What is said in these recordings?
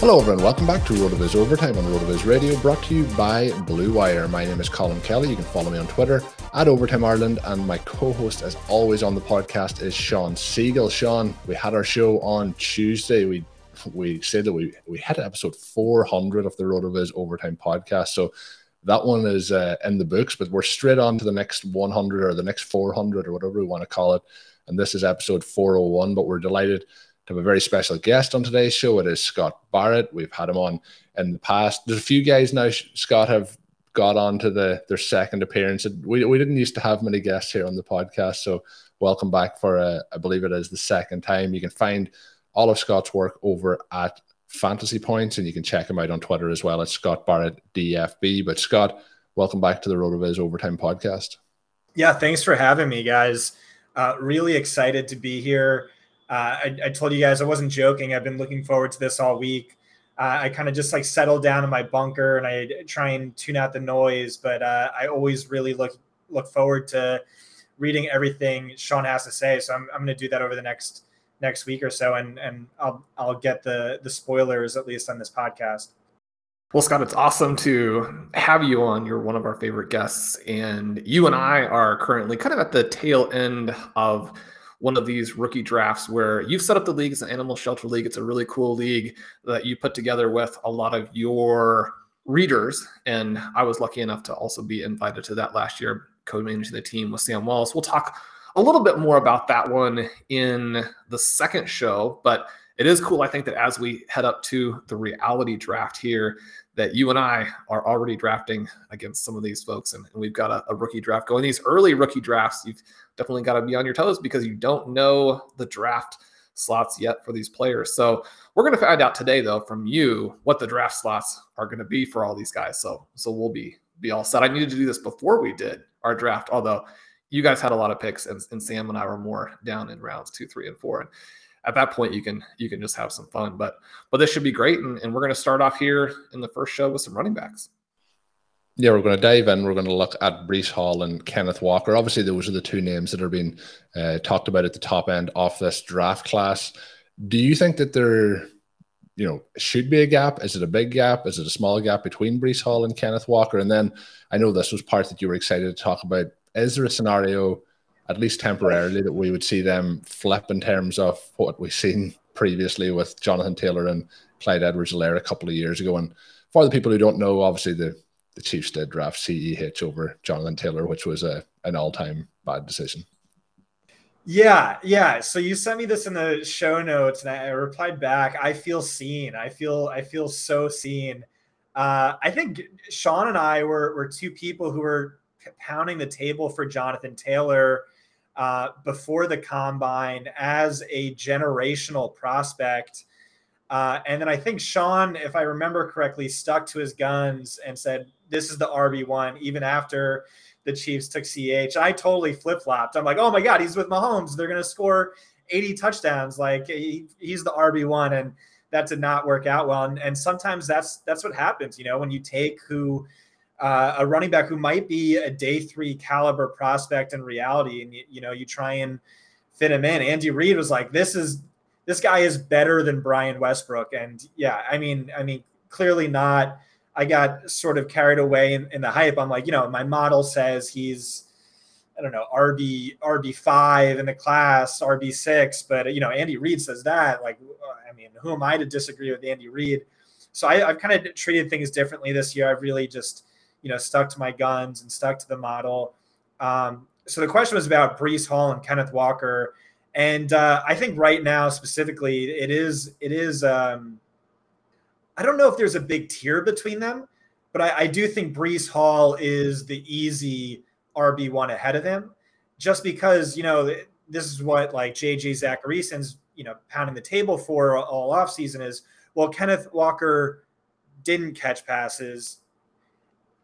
Hello, everyone. Welcome back to RotoViz Overtime on RotoViz Radio, brought to you by Blue Wire. My name is Colin Kelly. You can follow me on Twitter at Overtime Ireland, and my co-host, as always, on the podcast is Sean Siegel. Sean, we had our show on Tuesday. We we said that we we hit episode 400 of the RotoViz Overtime podcast, so that one is uh, in the books. But we're straight on to the next 100 or the next 400 or whatever we want to call it, and this is episode 401. But we're delighted have a very special guest on today's show. It is Scott Barrett. We've had him on in the past. There's a few guys now. Scott have got on to the their second appearance. We, we didn't used to have many guests here on the podcast, so welcome back for uh, I believe it is the second time. You can find all of Scott's work over at Fantasy Points, and you can check him out on Twitter as well at Scott Barrett DFB. But Scott, welcome back to the RotoViz Overtime podcast. Yeah, thanks for having me, guys. Uh, really excited to be here. Uh, I, I told you guys I wasn't joking. I've been looking forward to this all week uh, I kind of just like settle down in my bunker and I try and tune out the noise. But uh, I always really look look forward to reading everything Sean has to say. So I'm, I'm going to do that over the next next week or so, and and I'll I'll get the the spoilers at least on this podcast. Well, Scott, it's awesome to have you on. You're one of our favorite guests, and you and I are currently kind of at the tail end of one of these rookie drafts where you've set up the league as an animal shelter league. It's a really cool league that you put together with a lot of your readers. And I was lucky enough to also be invited to that last year, co managing the team with Sam Wallace. We'll talk a little bit more about that one in the second show, but it is cool, I think, that as we head up to the reality draft here, that you and I are already drafting against some of these folks, and, and we've got a, a, rookie draft going. These early rookie drafts, you've definitely got to be on your toes because you don't know the draft slots yet for these players. So we're going to find out today, though, from you what the draft slots are going to be for all these guys. So so we'll be be all set. I needed to do this before we did our draft, although you guys had a lot of picks, and, and Sam and I were more down in rounds two, three, and four. And at that point you can you can just have some fun. But but this should be great, and, and we're going to start off here in the first show with some running backs. Yeah, we're going to dive in. We're going to look at Breece Hall and Kenneth Walker. Obviously, those are the two names that are being uh, talked about at the top end of this draft class. Do you think that there, you know, should be a gap? Is it a big gap? Is it a small gap between Breece Hall and Kenneth Walker? And then I know this was part that you were excited to talk about. Is there a scenario at least temporarily, that we would see them flip in terms of what we've seen previously with Jonathan Taylor and Clyde Edwards-Helaire a couple of years ago. And for the people who don't know, obviously the, the Chiefs did draft CEH over Jonathan Taylor, which was a, an all-time bad decision. Yeah, yeah. So you sent me this in the show notes, and I, replied back. I feel seen. I feel I feel so seen. Uh, I think Sean and I were were two people who were pounding the table for Jonathan Taylor uh, before the combine as a generational prospect. Uh, and then I think Sean, if I remember correctly, stuck to his guns and said, This is the RB1, even after the Chiefs took CH. I totally flip flopped. I'm like, Oh my God, he's with Mahomes. They're going to score 80 touchdowns. Like he, he's the RB1. And that did not work out well. And, and sometimes that's that's what happens, you know, when you take who uh, a running back who might be a day three caliber prospect in reality, and you, you know, you try and fit him in. Andy Reid was like, "This is this guy is better than Brian Westbrook," and yeah, I mean, I mean, clearly not. I got sort of carried away in, in the hype. I'm like, you know, my model says he's I don't know, RB RB five in the class, RB six, but you know, Andy Reid says that. Like, I mean, who am I to disagree with Andy Reid? So I, have kind of treated things differently this year. I've really just, you know, stuck to my guns and stuck to the model. Um, so the question was about Breece Hall and Kenneth Walker, and uh, I think right now specifically, it is it is. Um, I don't know if there's a big tier between them, but I, I do think Breece Hall is the easy RB1 ahead of him just because, you know, this is what like JJ Zachariason's, you know, pounding the table for all offseason is, well, Kenneth Walker didn't catch passes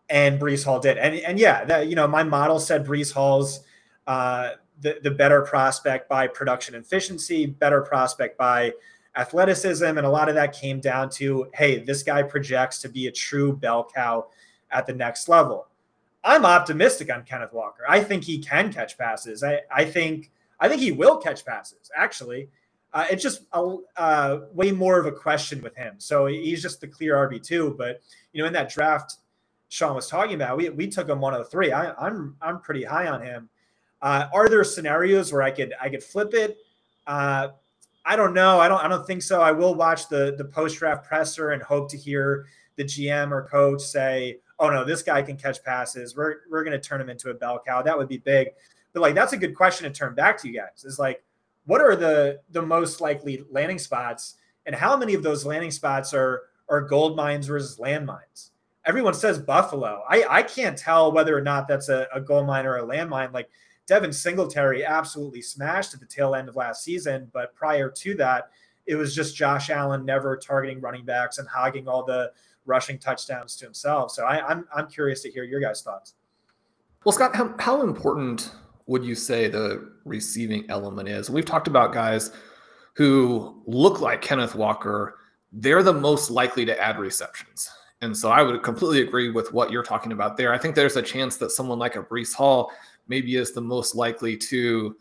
and Breece Hall did. And, and yeah, that, you know, my model said Breece Hall's uh, the, the better prospect by production efficiency, better prospect by athleticism. And a lot of that came down to, hey, this guy projects to be a true bell cow at the next level. I'm optimistic on Kenneth Walker. I think he can catch passes. I, I think I think he will catch passes. Actually, uh, it's just a, uh, way more of a question with him. So he's just the clear RB two. But you know, in that draft Sean was talking about, we, we took him 103. I, I'm I'm pretty high on him. Uh, are there scenarios where I could I could flip it? Uh, I don't know. I don't I don't think so. I will watch the the post draft presser and hope to hear the GM or coach say, oh no, this guy can catch passes. We're we're gonna turn him into a bell cow. That would be big. But like that's a good question to turn back to you guys. Is like, what are the the most likely landing spots, and how many of those landing spots are are gold mines versus landmines? Everyone says Buffalo. I I can't tell whether or not that's a, a gold mine or a landmine. Like Devin Singletary absolutely smashed at the tail end of last season, but prior to that, it was just Josh Allen never targeting running backs and hogging all the rushing touchdowns to himself. So I, am I'm, I'm curious to hear your guys' thoughts. Well, Scott, how, how important would you say the receiving element is? We've talked about guys who look like Kenneth Walker. They're the most likely to add receptions. And so I would completely agree with what you're talking about there. I think there's a chance that someone like a Breece Hall maybe is the most likely to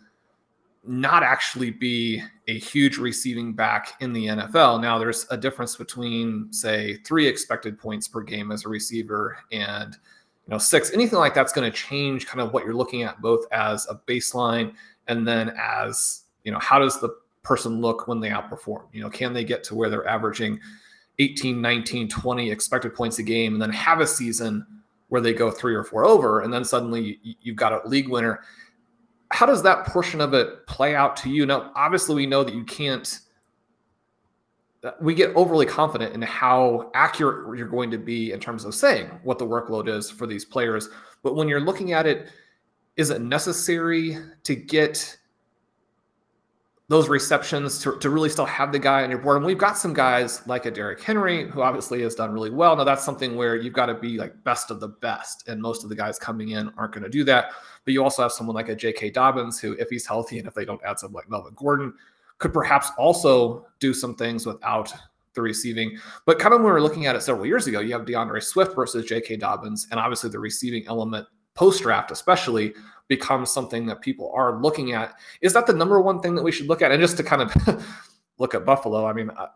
not actually be a huge receiving back in the NFL. Now, there's a difference between, say, three expected points per game as a receiver and you know six. Anything like that's going to change kind of what you're looking at, both as a baseline and then as you know, how does the person look when they outperform? You know, can they get to where they're averaging 18, 19, 20 expected points a game, and then have a season where they go three or four over, and then suddenly you've got a league winner how does that portion of it play out to you? Now, obviously, we know that you can't. Uh, we get overly confident in how accurate you're going to be in terms of saying what the workload is for these players. But when you're looking at it, is it necessary to get those receptions to, to really still have the guy on your board. And we've got some guys like a Derrick Henry, who obviously has done really well. Now that's something where you've got to be like best of the best. And most of the guys coming in aren't going to do that. But you also have someone like a J.K. Dobbins, who, if he's healthy and if they don't add someone like Melvin Gordon, could perhaps also do some things without the receiving. But kind of when we were looking at it several years ago, you have D'Andre Swift versus J.K. Dobbins, and obviously the receiving element post draft, especially becomes something that people are looking at. Is that the number one thing that we should look at? And just to kind of look at Buffalo, I mean, I,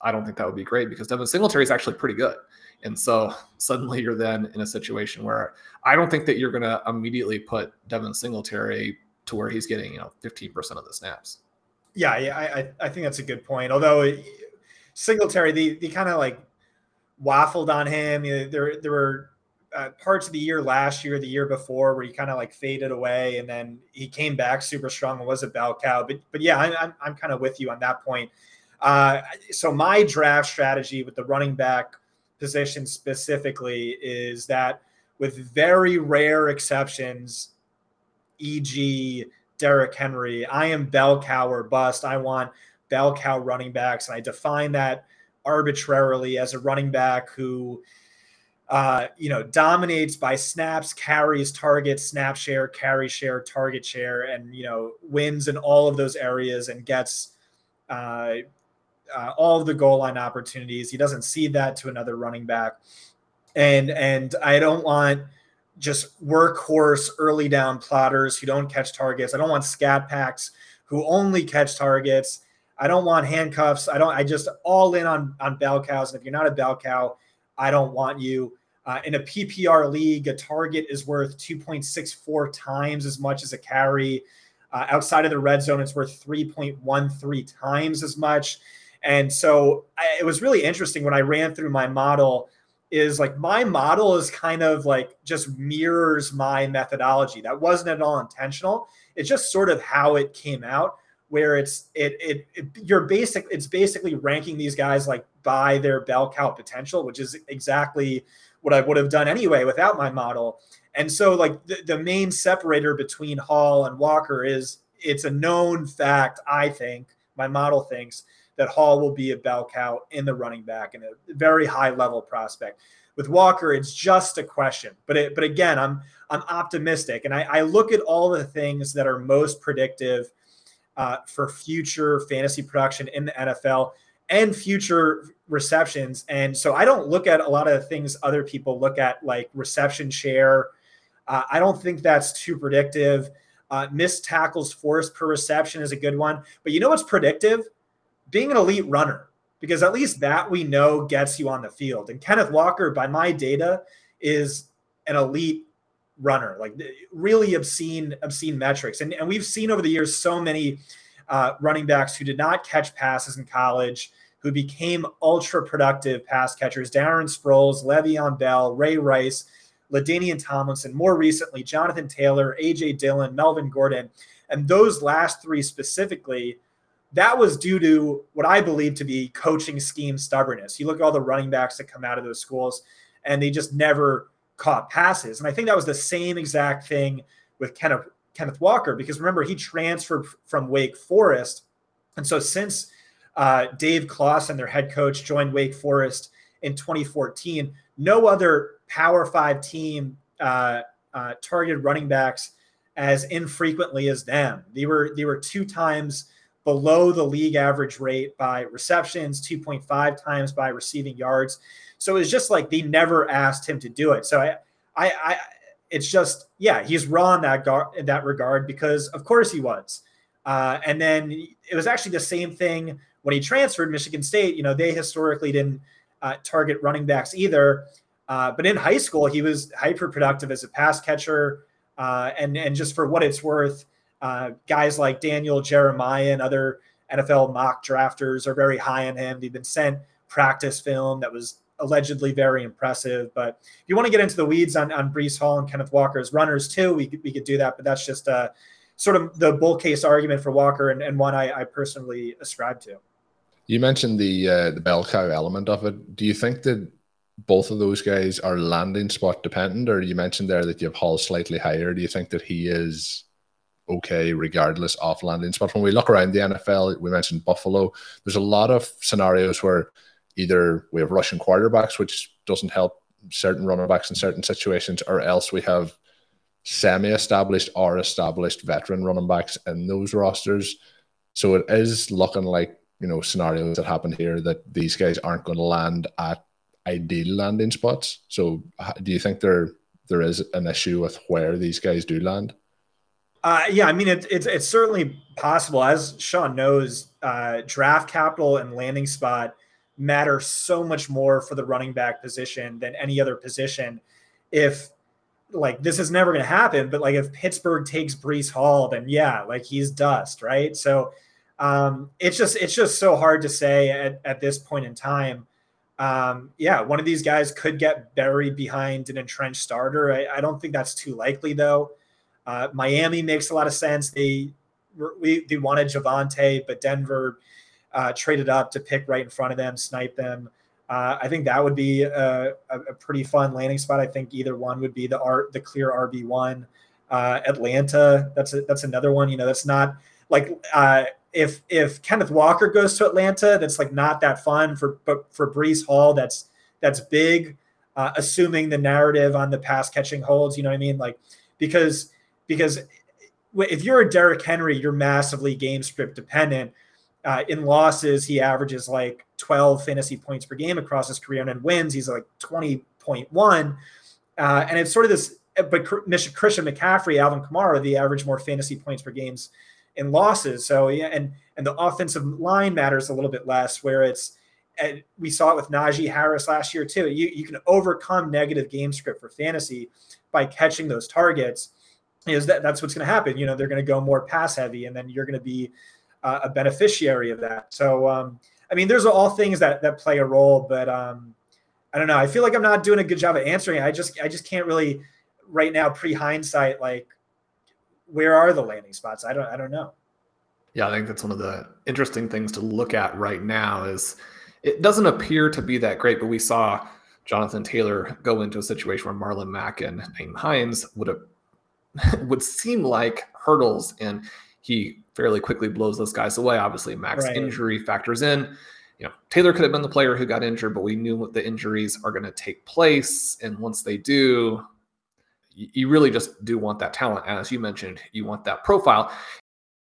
I don't think that would be great because Devin Singletary is actually pretty good. And so suddenly you're then in a situation where I don't think that you're going to immediately put Devin Singletary to where he's getting, you know, 15% of the snaps. Yeah, yeah, I, I think that's a good point. Although uh, Singletary, the, the kind of like waffled on him. You know, there, there were uh, parts of the year last year, the year before, where he kind of like faded away, and then he came back super strong and was a bell cow. But but yeah, I, I'm I'm kind of with you on that point. Uh, so my draft strategy with the running back position specifically is that with very rare exceptions, e.g. Derrick Henry, I am bell cow or bust. I want bell cow running backs, and I define that arbitrarily as a running back who uh, you know, dominates by snaps, carries, targets, snap share, carry share, target share, and you know, wins in all of those areas and gets uh, uh, all of the goal line opportunities. He doesn't see that to another running back, and and I don't want just workhorse early down plotters who don't catch targets. I don't want scat backs who only catch targets. I don't want handcuffs. I don't. I just all in on on bell cows. And if you're not a bell cow, I don't want you. Uh, in a PPR league, a target is worth 2.64 times as much as a carry. Uh, outside of the red zone, it's worth 3.13 times as much. And so I, it was really interesting when I ran through my model. Is like my model is kind of like just mirrors my methodology. That wasn't at all intentional. It's just sort of how it came out, where it's it it, it you're basic. It's basically ranking these guys like by their bell cow potential, which is exactly what I would have done anyway without my model. And so, like the, the main separator between Hall and Walker is it's a known fact. I think my model thinks that Hall will be a bell cow in the running back and a very high level prospect. With Walker, it's just a question. But it, but again, I'm I'm optimistic, and I, I look at all the things that are most predictive uh, for future fantasy production in the NFL and future receptions. And so I don't look at a lot of the things other people look at, like reception share. Uh, I don't think that's too predictive. Uh, missed tackles forced per reception is a good one. But you know what's predictive? Being an elite runner, because at least that we know gets you on the field. And Kenneth Walker, by my data, is an elite runner, like really obscene, obscene metrics. And, and we've seen over the years so many uh, running backs who did not catch passes in college who became ultra productive pass catchers Darren Sproles, Le'Veon Bell, Ray Rice, LaDainian Tomlinson, more recently, Jonathan Taylor, AJ Dillon, Melvin Gordon. And those last three specifically, that was due to what I believe to be coaching scheme stubbornness. You look at all the running backs that come out of those schools, and they just never caught passes. And I think that was the same exact thing with Kenneth, Kenneth Walker, because remember, he transferred from Wake Forest. And so since uh, Dave Clawson, and their head coach, joined Wake Forest in 2014. No other Power Five team uh, uh, targeted running backs as infrequently as them. They were they were two times below the league average rate by receptions, 2.5 times by receiving yards. So it's just like they never asked him to do it. So I, I, I it's just yeah, he's raw in that gar- in that regard because of course he was. Uh, and then it was actually the same thing when he transferred Michigan State, you know, they historically didn't uh, target running backs either. Uh, but in high school, he was hyper productive as a pass catcher. Uh, and, and just for what it's worth, uh, guys like Daniel Jeremiah and other NFL mock drafters are very high on him. They've been sent practice film that was allegedly very impressive. But if you want to get into the weeds on, on Breece Hall and Kenneth Walker's runners too, we could, we could do that. But that's just uh, sort of the bull case argument for Walker and, and one I, I personally ascribe to. You mentioned the uh, the bell cow element of it. Do you think that both of those guys are landing spot dependent, or you mentioned there that you have Hall slightly higher? Do you think that he is okay regardless of landing spot? When we look around the NFL, we mentioned Buffalo. There's a lot of scenarios where either we have rushing quarterbacks, which doesn't help certain running backs in certain situations, or else we have semi-established or established veteran running backs in those rosters. So it is looking like you know scenarios that happen here that these guys aren't going to land at ideal landing spots. So do you think there there is an issue with where these guys do land? Uh, yeah, I mean it, it's it's certainly possible. As Sean knows, uh, draft capital and landing spot matter so much more for the running back position than any other position. If like this is never going to happen, but like if Pittsburgh takes Breece Hall, then yeah, like he's dust, right? So um, it's just it's just so hard to say at, at this point in time. Um, yeah, one of these guys could get buried behind an entrenched starter. I, I don't think that's too likely though. Uh, Miami makes a lot of sense. They we they wanted Javonte, but Denver uh, traded up to pick right in front of them, snipe them. Uh, I think that would be a, a, pretty fun landing spot. I think either one would be the art the clear RB one. Uh, Atlanta, that's a, that's another one. You know, that's not like uh, if if Kenneth Walker goes to Atlanta, that's like not that fun for but for Breece Hall, that's that's big. Uh, assuming the narrative on the pass catching holds, you know what I mean? Like because because if you're a Derrick Henry, you're massively game script dependent. Uh, in losses, he averages like 12 fantasy points per game across his career, and in wins, he's like 20.1. Uh, and it's sort of this, but Christian McCaffrey, Alvin Kamara, the average more fantasy points per games in losses. So yeah, and and the offensive line matters a little bit less, where it's we saw it with Najee Harris last year too. You you can overcome negative game script for fantasy by catching those targets. Is that that's what's going to happen? You know, they're going to go more pass heavy, and then you're going to be uh, a beneficiary of that. So, um, I mean, there's all things that that play a role, but um, I don't know. I feel like I'm not doing a good job of answering. I just I just can't really right now pre hindsight like where are the landing spots? I don't I don't know. Yeah, I think that's one of the interesting things to look at right now is it doesn't appear to be that great, but we saw Jonathan Taylor go into a situation where Marlon Mack and Nyheim Hines would have would seem like hurdles, and he fairly quickly blows those guys away. Obviously, Mack's right. injury factors in. You know, Taylor could have been the player who got injured, but we knew what the injuries are going to take place, and once they do, you really just do want that talent. And As you mentioned, you want that profile.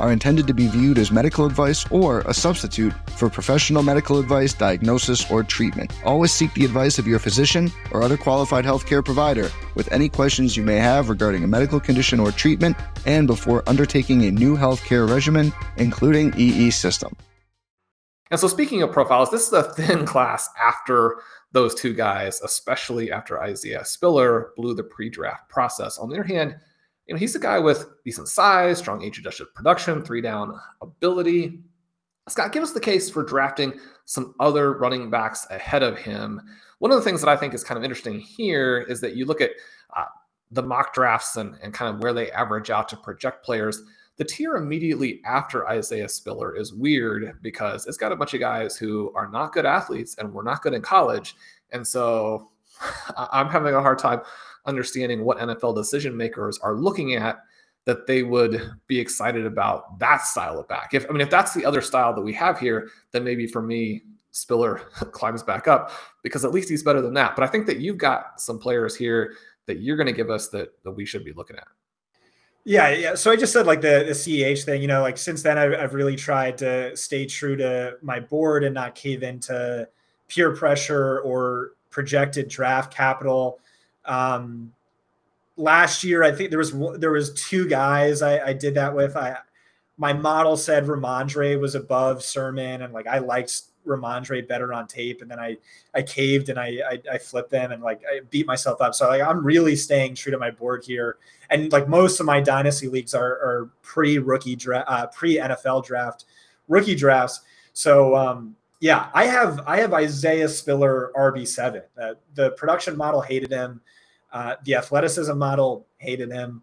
are intended to be viewed as medical advice or a substitute for professional medical advice, diagnosis, or treatment. Always seek the advice of your physician or other qualified healthcare provider with any questions you may have regarding a medical condition or treatment and before undertaking a new healthcare regimen, including EE system. And so, speaking of profiles, this is a thin class after those two guys, especially after Isaiah Spiller blew the pre draft process. On the other hand, you know, he's a guy with decent size, strong age adjusted production, three down ability. Scott, give us the case for drafting some other running backs ahead of him. One of the things that I think is kind of interesting here is that you look at uh, the mock drafts and, and kind of where they average out to project players. The tier immediately after Isaiah Spiller is weird because it's got a bunch of guys who are not good athletes and were not good in college. And so I'm having a hard time understanding what NFL decision makers are looking at that they would be excited about that style of back. If I mean, if that's the other style that we have here, then maybe for me, Spiller climbs back up because at least he's better than that. But I think that you've got some players here that you're going to give us that that we should be looking at. Yeah, yeah. So I just said like the the CEH thing. You know, like since then I've, I've really tried to stay true to my board and not cave into peer pressure or projected draft capital. Um, last year, I think there was there was two guys I, I did that with. I my model said Rhamondre was above Sermon, and like I liked Rhamondre better on tape, and then I I caved and I I, I flipped them and like I beat myself up. So like I'm really staying true to my board here, and like most of my dynasty leagues are are pre rookie draft, uh, pre NFL draft, rookie drafts. So um, yeah, I have I have Isaiah Spiller RB seven. Uh, the production model hated him, uh, the athleticism model hated him.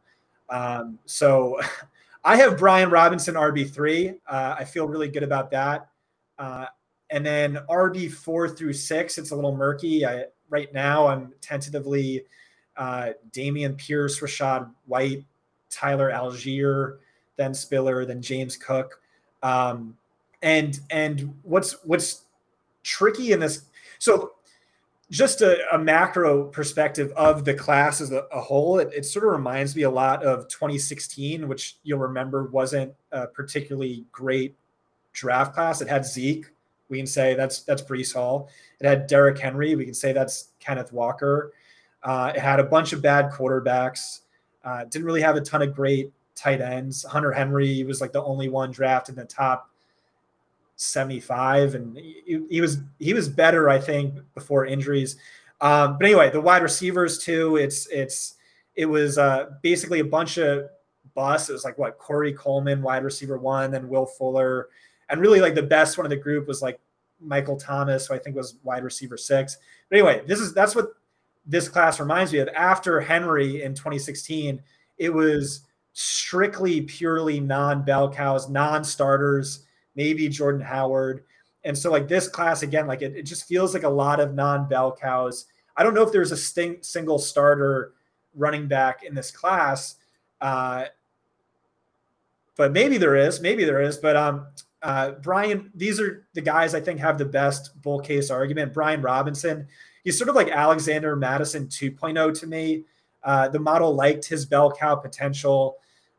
Um, so I have Brian Robinson RB three. Uh, I feel really good about that. Uh, and then RB four through six, it's a little murky. I, right now, I'm tentatively uh, Dameon Pierce, Rachaad White, Tyler Allgeier, then Spiller, then James Cook. Um, and and what's what's tricky in this? So just a, a macro perspective of the class as a, a whole, it, it, sort of reminds me a lot of 2016, which you'll remember wasn't a particularly great draft class. It had Zeke, we can say that's that's Breece Hall. It had Derrick Henry. We can say that's Kenneth Walker. Uh, it had a bunch of bad quarterbacks. Uh, didn't really have a ton of great tight ends. Hunter Henry was like the only one drafted in the top 75, and he, he was he was better, I think, before injuries. Um, but anyway, the wide receivers too. It's it's it was uh, basically a bunch of busts. It was like what Corey Coleman, wide receiver one, then Will Fuller, and really like the best one of the group was like Michael Thomas, who I think was wide receiver six. But anyway, this is that's what this class reminds me of. After Henry in 2016, it was strictly purely non-bell cows, non-starters, maybe Jordan Howard. And so like this class again, like it, it just feels like a lot of non-bell cows. I don't know if there's a sting, single starter running back in this class. Uh, but maybe there is, maybe there is. But um, uh, Brian, these are the guys I think have the best bull case argument. Brian Robinson, he's sort of like Alexander Mattison 2.0 to me. Uh, the model liked his bell cow potential.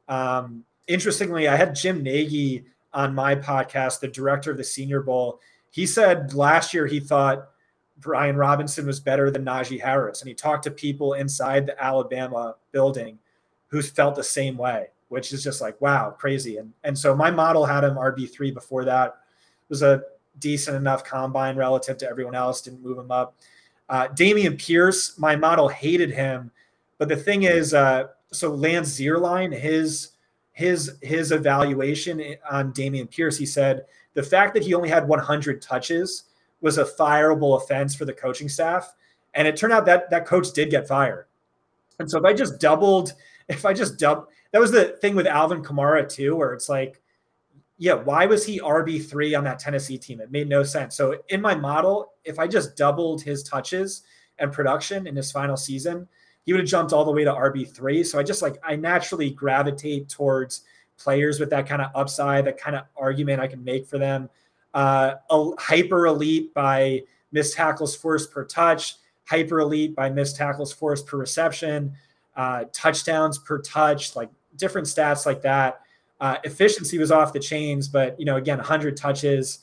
Um, interestingly, I had Jim Nagy on my podcast, the director of the Senior Bowl. He said last year he thought Brian Robinson was better than Najee Harris, and he talked to people inside the Alabama building who felt the same way which is just like wow, crazy. And and so my model had him RB three before that. It was a decent enough combine relative to everyone else. Didn't move him up. Uh, Dameon Pierce, my model hated him, but the thing is, uh, so Lance Zierlein, his his his evaluation on Dameon Pierce, he said the fact that he only had 100 touches was a fireable offense for the coaching staff, and it turned out that that coach did get fired. And so if I just doubled, if I just doubled, that was the thing with Alvin Kamara too, where it's like, yeah, why was he RB three on that Tennessee team? It made no sense. So in my model, if I just doubled his touches and production in his final season, he would have jumped all the way to RB three. So I just like I naturally gravitate towards players with that kind of upside, that kind of argument I can make for them. Uh, a hyper elite by missed tackles forced per touch, hyper elite by missed tackles forced per reception, uh, touchdowns per touch, like different stats like that. Uh, efficiency was off the chains, but you know, again, 100 touches.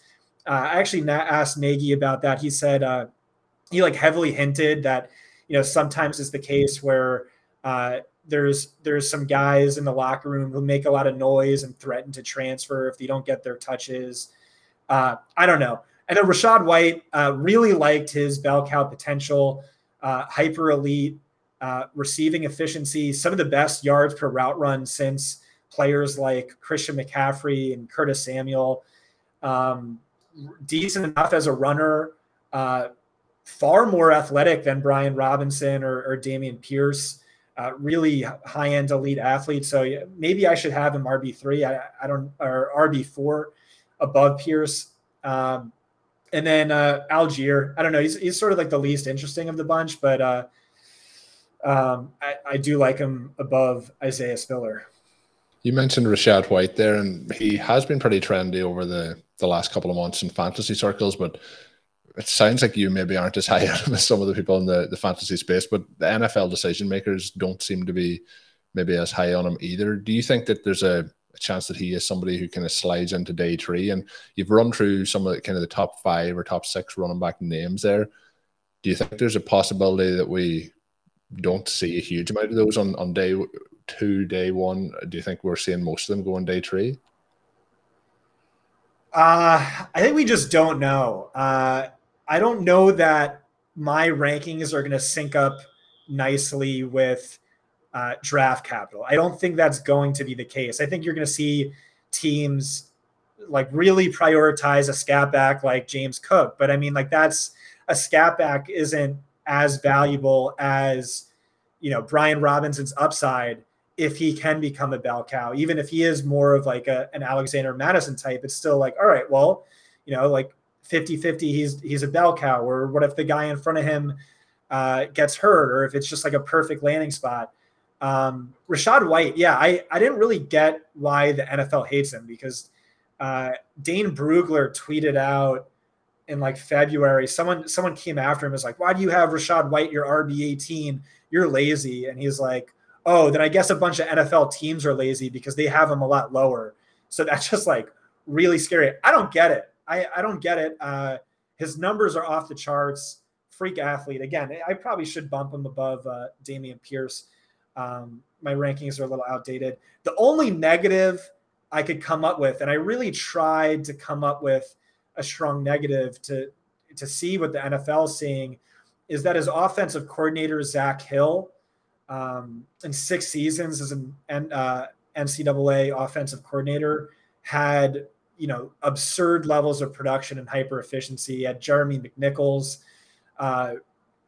Uh, I actually asked Nagy about that. He said uh, he like heavily hinted that you know sometimes it's the case where uh, there's there's some guys in the locker room who make a lot of noise and threaten to transfer if they don't get their touches. Uh, I don't know. And then Rachaad White uh, really liked his bell cow potential, hyper elite uh, receiving efficiency, some of the best yards per route run since players like Christian McCaffrey and Curtis Samuel. Um, decent enough as a runner, uh, far more athletic than Brian Robinson or, or Dameon Pierce. Uh, really high end elite athlete. So maybe I should have him RB three. I, I don't or RB four above Pierce. Um, and then uh, Allgeier. I don't know. He's, he's sort of like the least interesting of the bunch, but uh, um, I, I, do like him above Isaiah Spiller. You mentioned Rachaad White there, and he has been pretty trendy over the, the last couple of months in fantasy circles, but it sounds like you maybe aren't as high on him as some of the people in the, the fantasy space, but the NFL decision makers don't seem to be maybe as high on him either. Do you think that there's a, a chance that he is somebody who kind of slides into day three? And you've run through some of the kind of the top five or top six running back names there. Do you think there's a possibility that we don't see a huge amount of those on, on day two, day one? Do you think we're seeing most of them go on day three? Uh, I think we just don't know. Uh, I don't know that my rankings are going to sync up nicely with uh, draft capital. I don't think that's going to be the case. I think you're going to see teams like really prioritize a scat back like James Cook, but I mean, like that's a scat back isn't as valuable as you know Brian Robinson's upside if he can become a bell cow, even if he is more of like a, an Alexander Mattison type, it's still like, all right, well, you know, like 50 50, he's, he's a bell cow. Or what if the guy in front of him uh, gets hurt, or if it's just like a perfect landing spot? Um, Rachaad White, yeah, I, I didn't really get why the NFL hates him because uh, Dane Brugler tweeted out in like February, someone someone came after him is like, why do you have Rachaad White, your RB 18? You're lazy. And he's like, oh, then I guess a bunch of NFL teams are lazy because they have him a lot lower. So that's just like really scary. I don't get it. I, I don't get it. Uh, his numbers are off the charts. Freak athlete. Again, I probably should bump him above uh, Dameon Pierce. Um, my rankings are a little outdated. The only negative I could come up with, and I really tried to come up with a strong negative to to see what the NFL is seeing, is that his offensive coordinator Zak Hill um, in six seasons as an uh, NCAA offensive coordinator, had you know absurd levels of production and hyper efficiency. Had Jeremy McNichols, uh,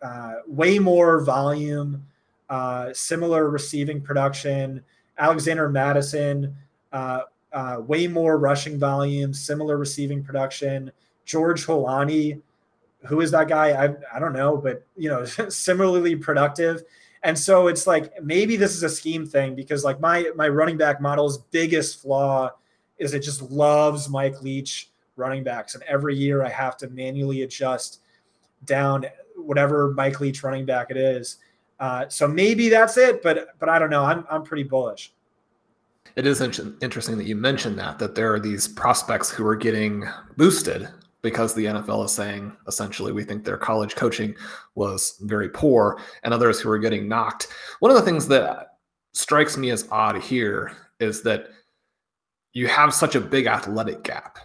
uh, way more volume, uh, similar receiving production. Alexander Mattison, uh, uh, way more rushing volume, similar receiving production. George Holani, who is that guy? I, I don't know, but you know, similarly productive. And so it's like maybe this is a scheme thing because like my my running back model's biggest flaw is it just loves Mike Leach running backs, and every year I have to manually adjust down whatever Mike Leach running back it is. Uh, so maybe that's it, but but I don't know. I'm I'm pretty bullish. It is interesting that you mentioned that that there are these prospects who are getting boosted because the NFL is saying essentially we think their college coaching was very poor and others who are getting knocked. One of the things that strikes me as odd here is that you have such a big athletic gap.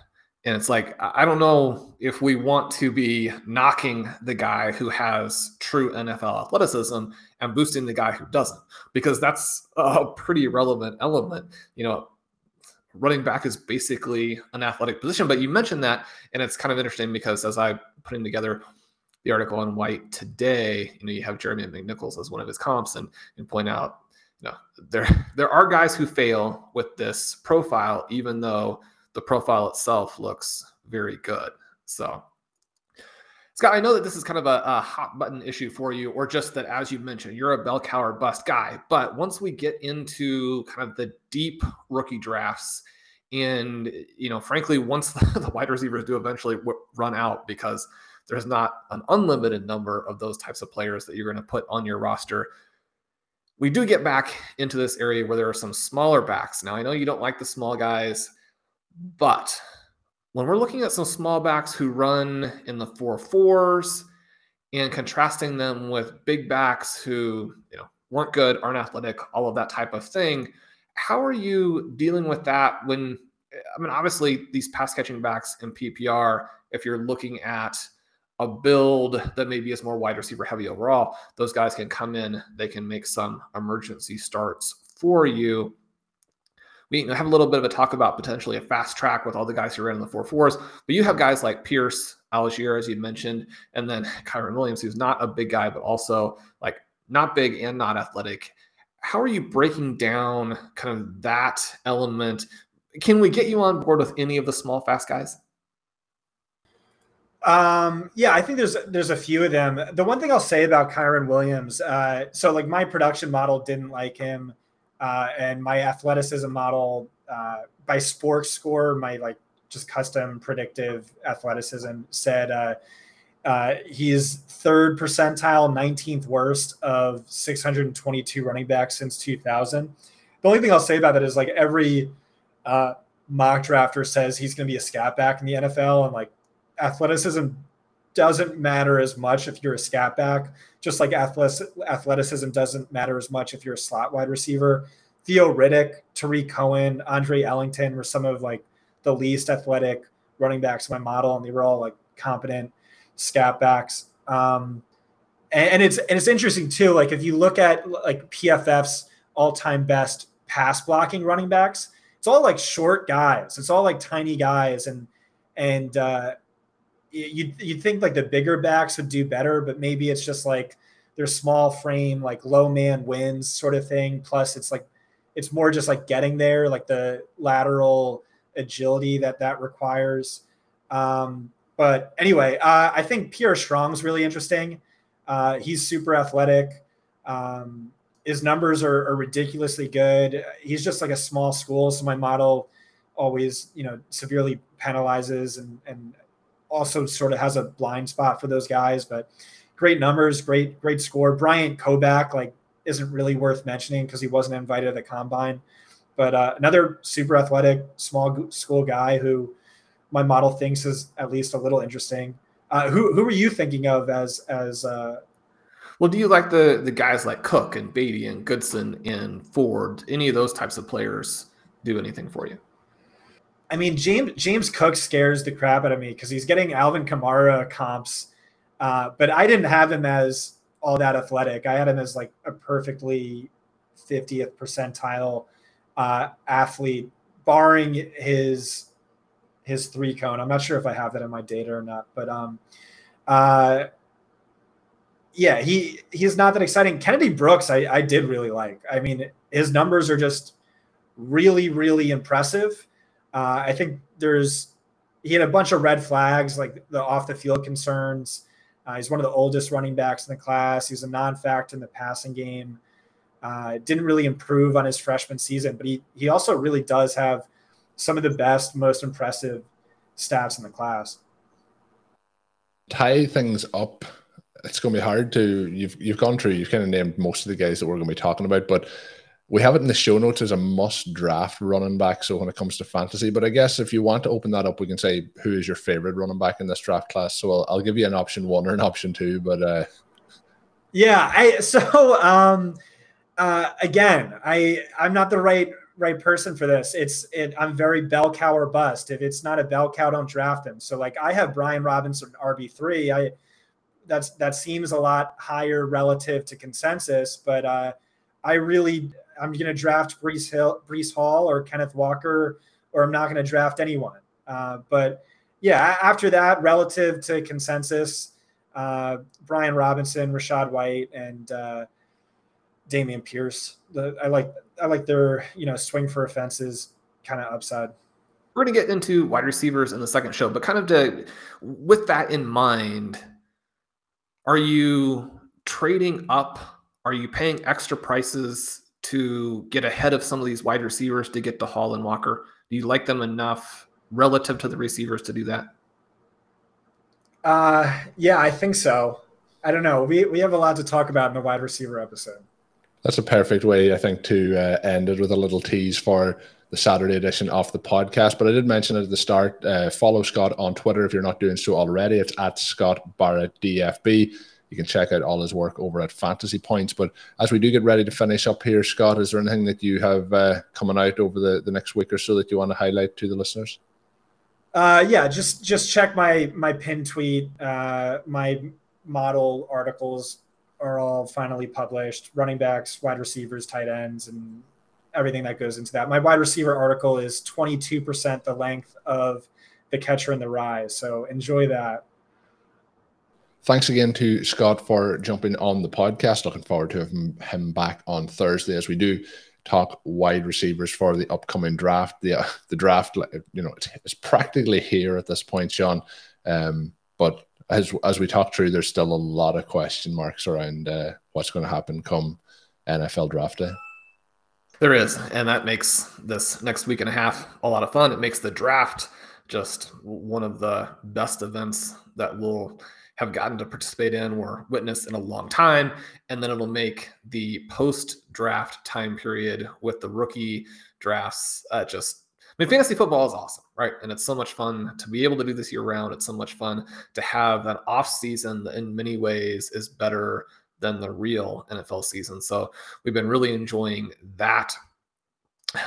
And it's like, I don't know if we want to be knocking the guy who has true NFL athleticism and boosting the guy who doesn't, because that's a pretty relevant element. You know, running back is basically an athletic position. But you mentioned that, and it's kind of interesting because as I'm putting together the article on White today, you know, you have Jeremy McNichols as one of his comps, and and point out, know, there there are guys who fail with this profile, even though the profile itself looks very good. So. Scott, I know that this is kind of a, a, hot button issue for you, or just that, as you mentioned, you're a bell cow or bust guy. But once we get into kind of the deep rookie drafts, and you know, frankly, once the, wide receivers do eventually run out, because there's not an unlimited number of those types of players that you're going to put on your roster. We do get back into this area where there are some smaller backs. Now, I know you don't like the small guys, but when we're looking at some small backs who run in the four fours and contrasting them with big backs who you know weren't good, aren't athletic, all of that type of thing, how are you dealing with that when I mean obviously these pass catching backs in PPR, if you're looking at a build that maybe is more wide receiver heavy overall, those guys can come in, they can make some emergency starts for you we have a little bit of a talk about potentially a fast track with all the guys who ran in the four fours, but you have guys like Pierce, Allgeier, as you mentioned, and then Kyren Williams, who's not a big guy, but also like not big and not athletic. How are you breaking down kind of that element? Can we get you on board with any of the small, fast guys? Um, yeah, I think there's there's a few of them. The one thing I'll say about Kyren Williams, uh, so like my production model didn't like him uh, and my athleticism model uh, by sports score my like just custom predictive athleticism said uh, Uh, he's third percentile, 19th worst of 622 running backs since 2000. The only thing I'll say about that is like every uh, mock drafter says he's going to be a scat back in the NFL, and like athleticism doesn't matter as much if you're a scat back, just like athleticism doesn't matter as much if you're a slot wide receiver. Theo Riddick, Tarik Cohen, Andre Ellington were some of like the least athletic running backs in my model, and they were all like competent scat backs. Um, and, and it's and it's interesting too. Like if you look at like PFF's all-time best pass blocking running backs, it's all like short guys. It's all like tiny guys, and and uh, you you'd think like the bigger backs would do better, but maybe it's just like their small frame, like low man wins sort of thing. Plus, it's like it's more just like getting there, like the lateral agility that that requires. Um, but anyway, uh, I think Pierre Strong's really interesting. Uh, he's super athletic. Um, his numbers are, are, ridiculously good. He's just like a small school, so my model always, you know, severely penalizes and and also sort of has a blind spot for those guys. But great numbers, great great score. Bryant Koback like isn't really worth mentioning because he wasn't invited to the combine. But uh, another super athletic, small school guy who my model thinks is at least a little interesting. Uh, who who are you thinking of as as uh, well, do you like the the guys like Cook and Beatty and Goodson and Ford? Any of those types of players do anything for you? I mean, James James Cook scares the crap out of me because he's getting Alvin Kamara comps, uh, but I didn't have him as all that athletic. I had him as like a perfectly 50th percentile uh, athlete, barring his his three cone. I'm not sure if I have that in my data or not, but um, uh, yeah, he he's not that exciting. Kennedy Brooks, I, I did really like. I mean, his numbers are just really, really impressive. Uh, I think there's he had a bunch of red flags, like the off the field concerns. Uh, he's one of the oldest running backs in the class. He's a non-factor in the passing game. Uh, didn't really improve on his freshman season, but he he also really does have some of the best, most impressive stats in the class. Tie things up. It's going to be hard to. You've you've gone through. You've kind of named most of the guys that we're going to be talking about, but we have it in the show notes as a must draft running back. So when it comes to fantasy, but I guess if you want to open that up, we can say who is your favorite running back in this draft class. So I'll, I'll give you an option one or an option two, but uh, yeah, I so um, uh, again, I I'm not the right right person for this. It's it. I'm very bell cow or bust. If it's not a bell cow, don't draft him. So like I have Brian Robinson RB three. I that's that seems a lot higher relative to consensus, but uh, I really I'm going to draft Brees Hill, Breece Hall or Kenneth Walker, or I'm not going to draft anyone. Uh, but yeah, after that, relative to consensus, uh, Brian Robinson, Rachaad White, and uh, Dameon Pierce. The, I like I like their you know swing for offenses kind of upside. We're going to get into wide receivers in the second show, but kind of to with that in mind, are you trading up? Are you paying extra prices to get ahead of some of these wide receivers to get to Hall and Walker? Do you like them enough relative to the receivers to do that? Uh, yeah, I think so. I don't know. We we have a lot to talk about in the wide receiver episode. That's a perfect way, I think, to uh, end it with a little tease for the Saturday edition of the podcast. But I did mention at the start, uh, follow Scott on Twitter if you're not doing so already. It's at Scott Barrett DFB. You can check out all his work over at Fantasy Points. But as we do get ready to finish up here, Scott, is there anything that you have uh, coming out over the, the next week or so that you want to highlight to the listeners? Uh, yeah, just just check my my pin tweet. Uh, my model articles are all finally published. Running backs, wide receivers, tight ends, and everything that goes into that. My wide receiver article is 22% the length of the catcher in the rye. So enjoy that. Thanks again to Scott for jumping on the podcast. Looking forward to having him back on Thursday as we do talk wide receivers for the upcoming draft. The uh, the draft, you know, it's, it's, practically here at this point, Sean. Um, but as as we talk through, there's still a lot of question marks around uh, what's going to happen come NFL draft day. There is, and that makes this next week and a half a lot of fun. It makes the draft just one of the best events that will have gotten to participate in or witness in a long time. And then it'll make the post draft time period with the rookie drafts uh, just, I mean, fantasy football is awesome, right? And it's so much fun to be able to do this year round. It's so much fun to have that off season that in many ways is better than the real NFL season. So we've been really enjoying that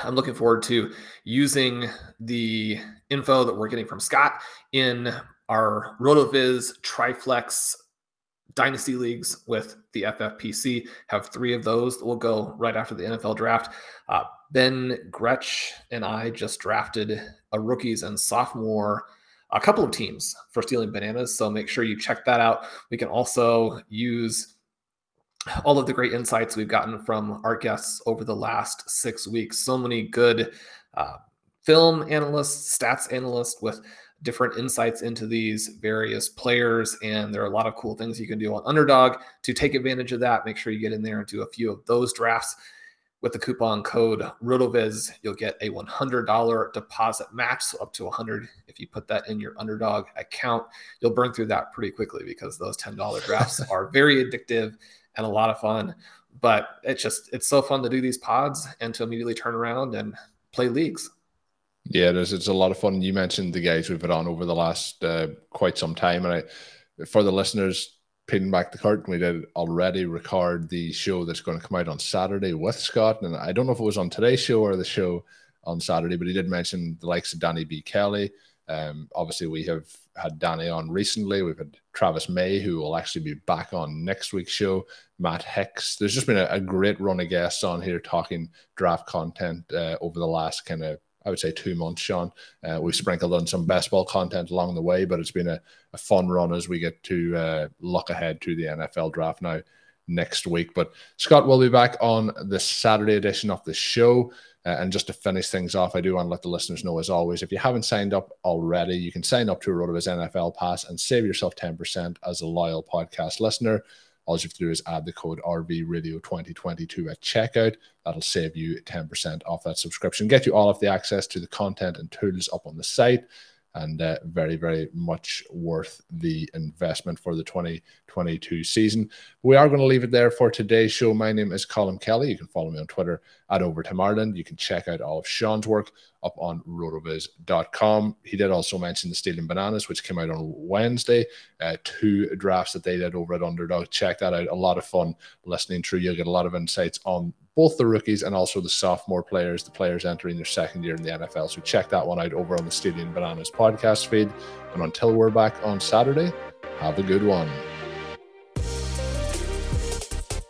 I'm looking forward to using the info that we're getting from Scott in our RotoViz Triflex Dynasty Leagues with the FFPC. Have three of those that will go right after the NFL draft. Uh, ben Gretch and I just drafted a rookies and sophomore a couple of teams for stealing bananas. So make sure you check that out. We can also use all of the great insights we've gotten from our guests over the last six weeks. So many good uh, film analysts, stats analysts with different insights into these various players. And there are a lot of cool things you can do on Underdog to take advantage of that. Make sure you get in there and do a few of those drafts. With the coupon code RotoViz, you'll get a $100 deposit match, so up to 100 if you put that in your Underdog account. You'll burn through that pretty quickly because those $10 drafts are very addictive and a lot of fun. But it's just it's so fun to do these pods and to immediately turn around and play leagues. Yeah, it is. It's a lot of fun. You mentioned the guys we've had on over the last uh, quite some time, and I, for the listeners, pinning back the curtain, we did already record the show that's going to come out on Saturday with Scott, and I don't know if it was on today's show or the show on Saturday, but he did mention the likes of Danny B. Kelly. Um, obviously, we have had Danny on recently. We've had Travis May, who will actually be back on next week's show. Matt Hicks. There's just been a, a great run of guests on here talking draft content uh, over the last kind of, I would say, two months, Sean. Uh, we've sprinkled on some baseball content along the way, but it's been a, a fun run as we get to uh, look ahead to the NFL draft now next week. But Scott will be back on the Saturday edition of the show. Uh, and just to finish things off, I do want to let the listeners know, as always, if you haven't signed up already, you can sign up to a RotoViz NFL Pass and save yourself 10% as a loyal podcast listener. All you have to do is add the code RV Radio 2022 at checkout. That'll save you 10% off that subscription, get you all of the access to the content and tools up on the site and uh, very, very much worth the investment for the 2022 season. We are going to leave it there for today's show. My name is Colin Kelly. You can follow me on Twitter at Overtime Ireland. You can check out all of Sean's work up on rotoviz.com. He did also mention the Stealing Bananas, which came out on Wednesday. Uh, two drafts that they did over at Underdog. Check that out. A lot of fun listening through. You'll get a lot of insights on both the rookies and also the sophomore players, the players entering their second year in the NFL. So check that one out over on the Stealing Bananas podcast feed. And until we're back on Saturday, have a good one.